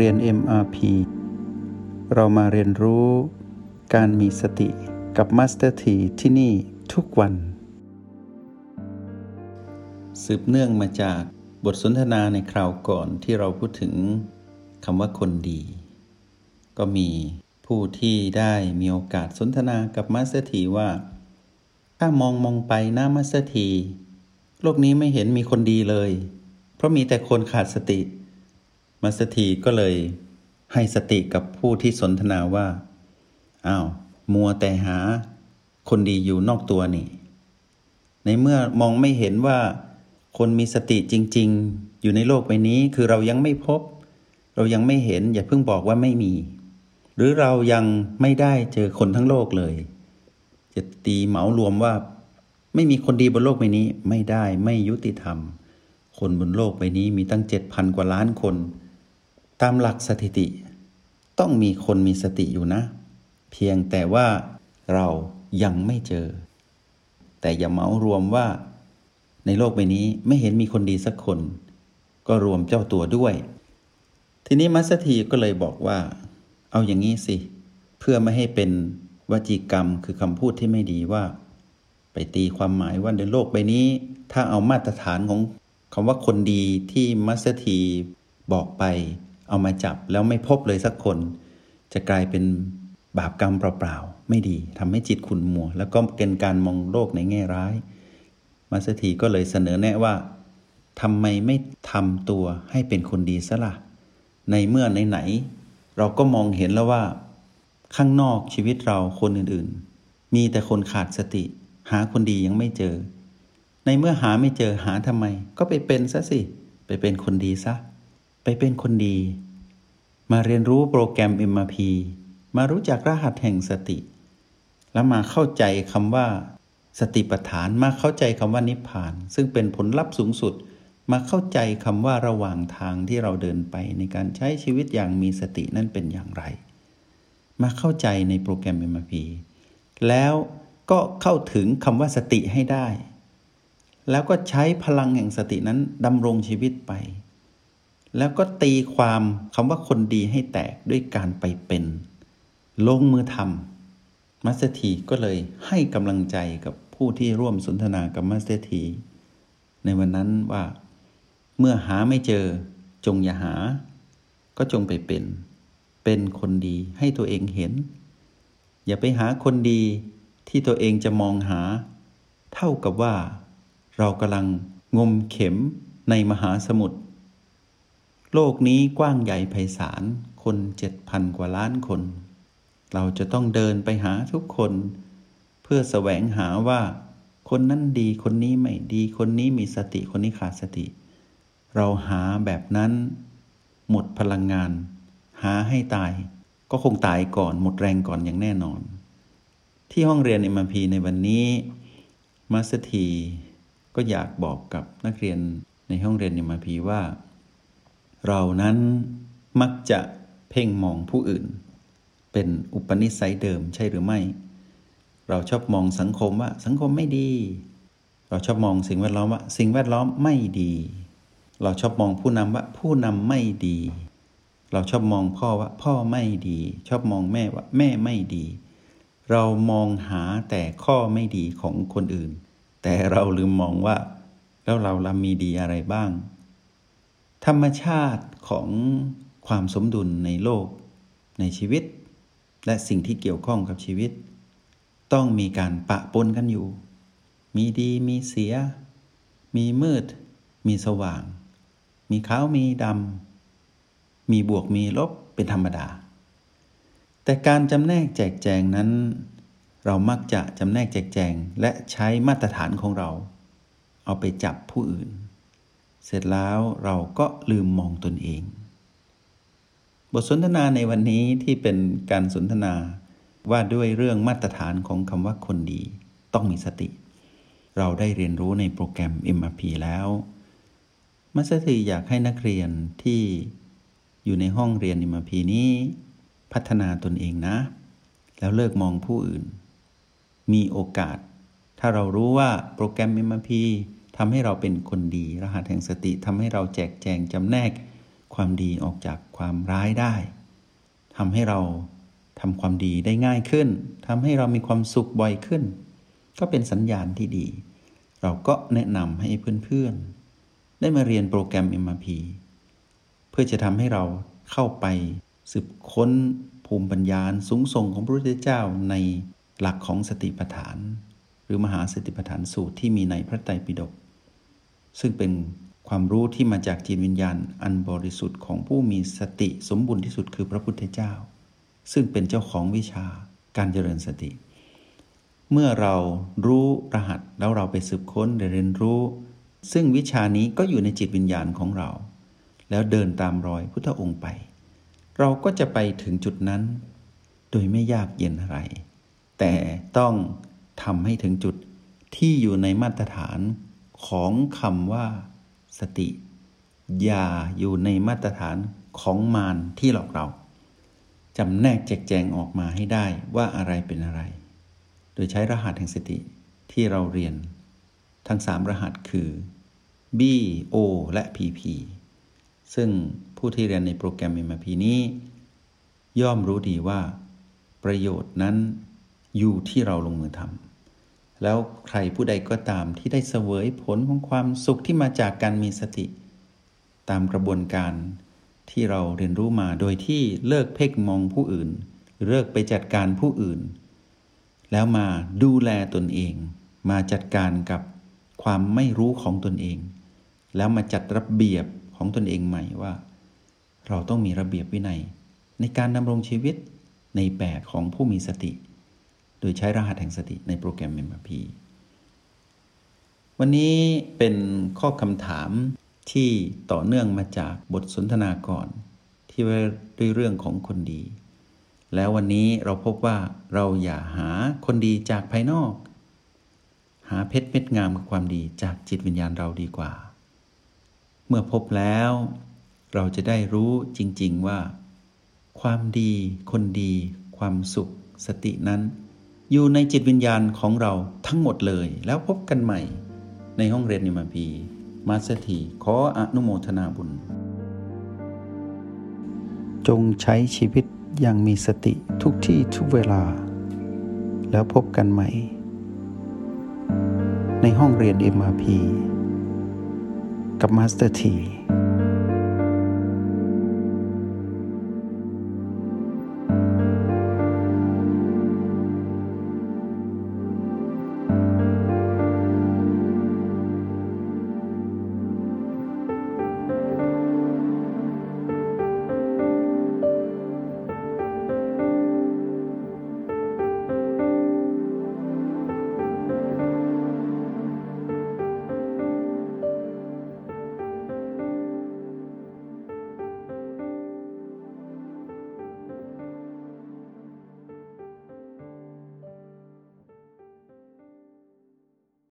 เรียน MRP เรามาเรียนรู้การมีสติกับ Master T ที่ที่นี่ทุกวัน สืบเนื่องมาจากบทสนทนาในคราวก่อนที่เราพูดถึงคำว่าคนดี ก็มีผู้ที่ได้มีโอกาสสนทนากับ Master T ว่า ถ้ามองมองไปหน้า Master T โลกนี้ไม่เห็นมีคนดีเลย เพราะมีแต่คนขาดสติ มาสถีก็เลยให้สติกับผู้ที่สนทนาว่าอ้าวมัวแต่หาคนดีอยู่นอกตัวนี่ ในเมื่อมองไม่เห็นว่าคนมีสติจริง ๆ อยู่ในโลกใบนี้คือเรายังไม่พบ เรายังไม่เห็นอย่าเพิ่งบอกว่าไม่มี หรือเรายังไม่ได้เจอคนทั้งโลกเลย จะตีเหมารวมว่า ไม่มีคนดีบนโลกใบนี้ไม่ได้ไม่ยุติธรรม คนบนโลกใบนี้มีตั้งเจ็ดพันกว่าล้านคน ตามหลักสถิติ ต้องมีคนมีสติอยู่นะ เพียงแต่ว่าเรายังไม่เจอ แต่อย่าเมารวมว่า ในโลกใบนี้ไม่เห็นมีคนดีสักคน ก็รวมเจ้าตัวด้วย ทีนี้มัสถีก็เลยบอกว่า เอาอย่างนี้สิ เพื่อไม่ให้เป็นวจีกรรมคือคำพูดที่ไม่ดีว่า ไปตีความหมายว่าในโลกใบนี้ ถ้าเอามาตรฐานของคำว่าคนดีที่มัสถีบอกไป เอามาจับแล้วไม่พบเลยสักคน จะกลายเป็นบาปกรรมเปล่าๆ ไม่ดีทำให้จิตขุ่นมัว แล้วก็เป็นการมองโลกในแง่ร้าย มาสถีก็เลยเสนอแนะว่าทำไมไม่ทำตัวให้เป็นคนดีซะละ่ะ ในเมื่อไหนๆเราก็มองเห็นแล้วว่า ข้างนอกชีวิตเราคนอื่นๆ มีแต่คนขาดสติ หาคนดียังไม่เจอ ในเมื่อหาไม่เจอหาทำไม ก็ไปเป็นซะสิ ไปเป็นคนดีซะ ไปเป็นคนดี มาเรียนรู้โปรแกรม MRP มารู้จักรหัสแห่งสติ แล้วมาเข้าใจคำว่า สติปัฏฐานมาเข้าใจคำว่านิพพาน ซึ่งเป็นผลลัพธ์สูงสุด มาเข้าใจคำว่าระหว่างทางที่เราเดินไปในการใช้ชีวิตอย่างมีสตินั่นเป็นอย่างไร มาเข้าใจในโปรแกรม MRP แล้วก็เข้าถึงคำว่าสติให้ได้ แล้วก็ใช้พลังแห่งสตินั้นดำรงชีวิตไป แล้วก็ตีความคำว่าคนดีให้แตกด้วยการไปเป็น ลงมือทำมัสเตีก็เลยให้กำลังใจกับผู้ที่ร่วมสนทนากับมัสเตีในวันนั้นว่า เมื่อหาไม่เจอจงอย่าหา ก็จงไปเป็น เป็นคนดีให้ตัวเองเห็น อย่าไปหาคนดีที่ตัวเองจะมองหา เท่ากับว่า เรากำลังงมเข็มในมหาสมุทร โลกนี้กว้างใหญ่ไพศาล คนเจ็ดพันกว่าล้านคน เราจะต้องเดินไปหาทุกคน เพื่อแสวงหาว่า คนนั้นดีคนนี้ไม่ดีคนนี้มีสติคนนี้ขาดสติ เราหาแบบนั้น หมดพลังงาน หาให้ตาย ก็คงตายก่อนหมดแรงก่อนอย่างแน่นอน ที่ห้องเรียนเอ็มพีในวันนี้มาสถีก็อยากบอกกับนักเรียนในห้องเรียนเอ็มพีว่า เรานั้นมักจะเพ่งมองผู้อื่น เป็นอุปนิสัยเดิมใช่หรือไม่ เราชอบมองสังคมว่าสังคมไม่ดี เราชอบมองสิ่งแวดล้อมว่า สิ่งแวดล้อมไม่ดี เราชอบมองผู้นำว่าผู้นำไม่ดี เราชอบมองพ่อว่าพ่อไม่ดี ชอบมองแม่ว่าแม่ไม่ดี เรามองหาแต่ข้อไม่ดีของคนอื่น แต่เราลืมมองว่า แล้วเราลำมีดีอะไรบ้าง ธรรมชาติของความสมดุลในโลก ในชีวิต และสิ่งที่เกี่ยวข้องกับชีวิต ต้องมีการปะปนกันอยู่ มีดีมีเสีย มีมืด มีสว่าง มีขาวมีดำ มีบวกมีลบเป็นธรรมดา แต่การจำแนกแจกแจงนั้น เรามักจะจำแนกแจกแจงและใช้มาตรฐานของเรา เอาไปจับผู้อื่น เสร็จแล้วเราก็ลืมมองตนเอง บทสนทนาในวันนี้ที่เป็นการสนทนาว่าด้วยเรื่องมาตรฐานของคำว่าคนดี ต้องมีสติ เราได้เรียนรู้ในโปรแกรม MRP แล้ว มัสถีอยากให้นักเรียนที่อยู่ในห้องเรียน MRP นี้ พัฒนาตนเองนะ แล้วเลิกมองผู้อื่น มีโอกาส ถ้าเรารู้ว่าโปรแกรม MRP ทำให้เราเป็นคนดี รหัสแห่งสติทำให้เราแจกแจงจำแนกความดีออกจากความร้ายได้ทำให้เราทำความดีได้ง่ายขึ้นทำให้เรามีความสุขบ่อยขึ้น ก็เป็นสัญญาณที่ดี เราก็แนะนำให้เพื่อนๆ ได้มาเรียนโปรแกรม MRP เพื่อจะทำให้เราเข้าไปสืบค้นภูมิปัญญาสูงส่งของพระพุทธเจ้าในหลักของสติปัฏฐาน หรือมหาสติปัฏฐานสูตรที่มีในพระไตรปิฎก ซึ่งเป็นความรู้ที่มาจากจิตวิญญาณอันบริสุทธิ์ของผู้มีสติสมบูรณ์ที่สุดคือพระพุทธเจ้า ซึ่งเป็นเจ้าของวิชาการเจริญสติ เมื่อเรารู้รหัสแล้วเราไปสืบค้นเรียนรู้ ซึ่งวิชานี้ก็อยู่ในจิตวิญญาณของเรา แล้วเดินตามรอยพุทธองค์ไป เราก็จะไปถึงจุดนั้น โดยไม่ยากเย็นอะไร แต่ต้องทำให้ถึงจุดที่อยู่ในมาตรฐาน ของคำว่าสติ อย่าอยู่ในมาตรฐานของมารที่หลอกเราจำแนกแจกแจงออกมาให้ได้ว่าอะไรเป็นอะไร โดยใช้รหัสแห่งสติที่เราเรียน ทั้งสามรหัสคือ B O และ PP ซึ่งผู้ที่เรียนในโปรแกรม MRP นี้ ย่อมรู้ดีว่า ประโยชน์นั้นอยู่ที่เราลงมือทำ แล้วใครผู้ใดก็ตามที่ได้เสวยผลของความสุขที่มาจากการมีสติ ตามกระบวนการที่เราเรียนรู้มาโดยที่เลิกเพ่งมองผู้อื่น เลิกไปจัดการผู้อื่น แล้วมาดูแลตนเอง มาจัดการกับความไม่รู้ของตนเอง แล้วมาจัดระเบียบของตนเองใหม่ว่า เราต้องมีระเบียบวินัย ในการดำรงชีวิตในแบบของผู้มีสติ ดยใช้รหัสแห่งสติในโปรแกรม MRP วันนี้เป็นข้อคำถามที่ต่อเนื่องมาจากบทสนทนาก่อน ที่ว่าด้วยเรื่องของคนดี แล้ววันนี้เราพบว่าเราอย่าหาคนดีจากภายนอก หาเพชรเม็ดงามกับความดีจากจิตวิญญาณเราดีกว่า เมื่อพบแล้ว เราจะได้รู้จริง ๆว่า ความดี คนดี ความสุข สตินั้น อยู่ในจิตวิญญาณของเราทั้งหมดเลย แล้วพบกันใหม่ในห้องเรียนนิมาพีMaster T ขออนุโมทนาบุญ จงใช้ชีวิตอย่างมีสติทุกที่ทุกเวลา แล้วพบกันใหม่ ในห้องเรียน MRP กับ Master T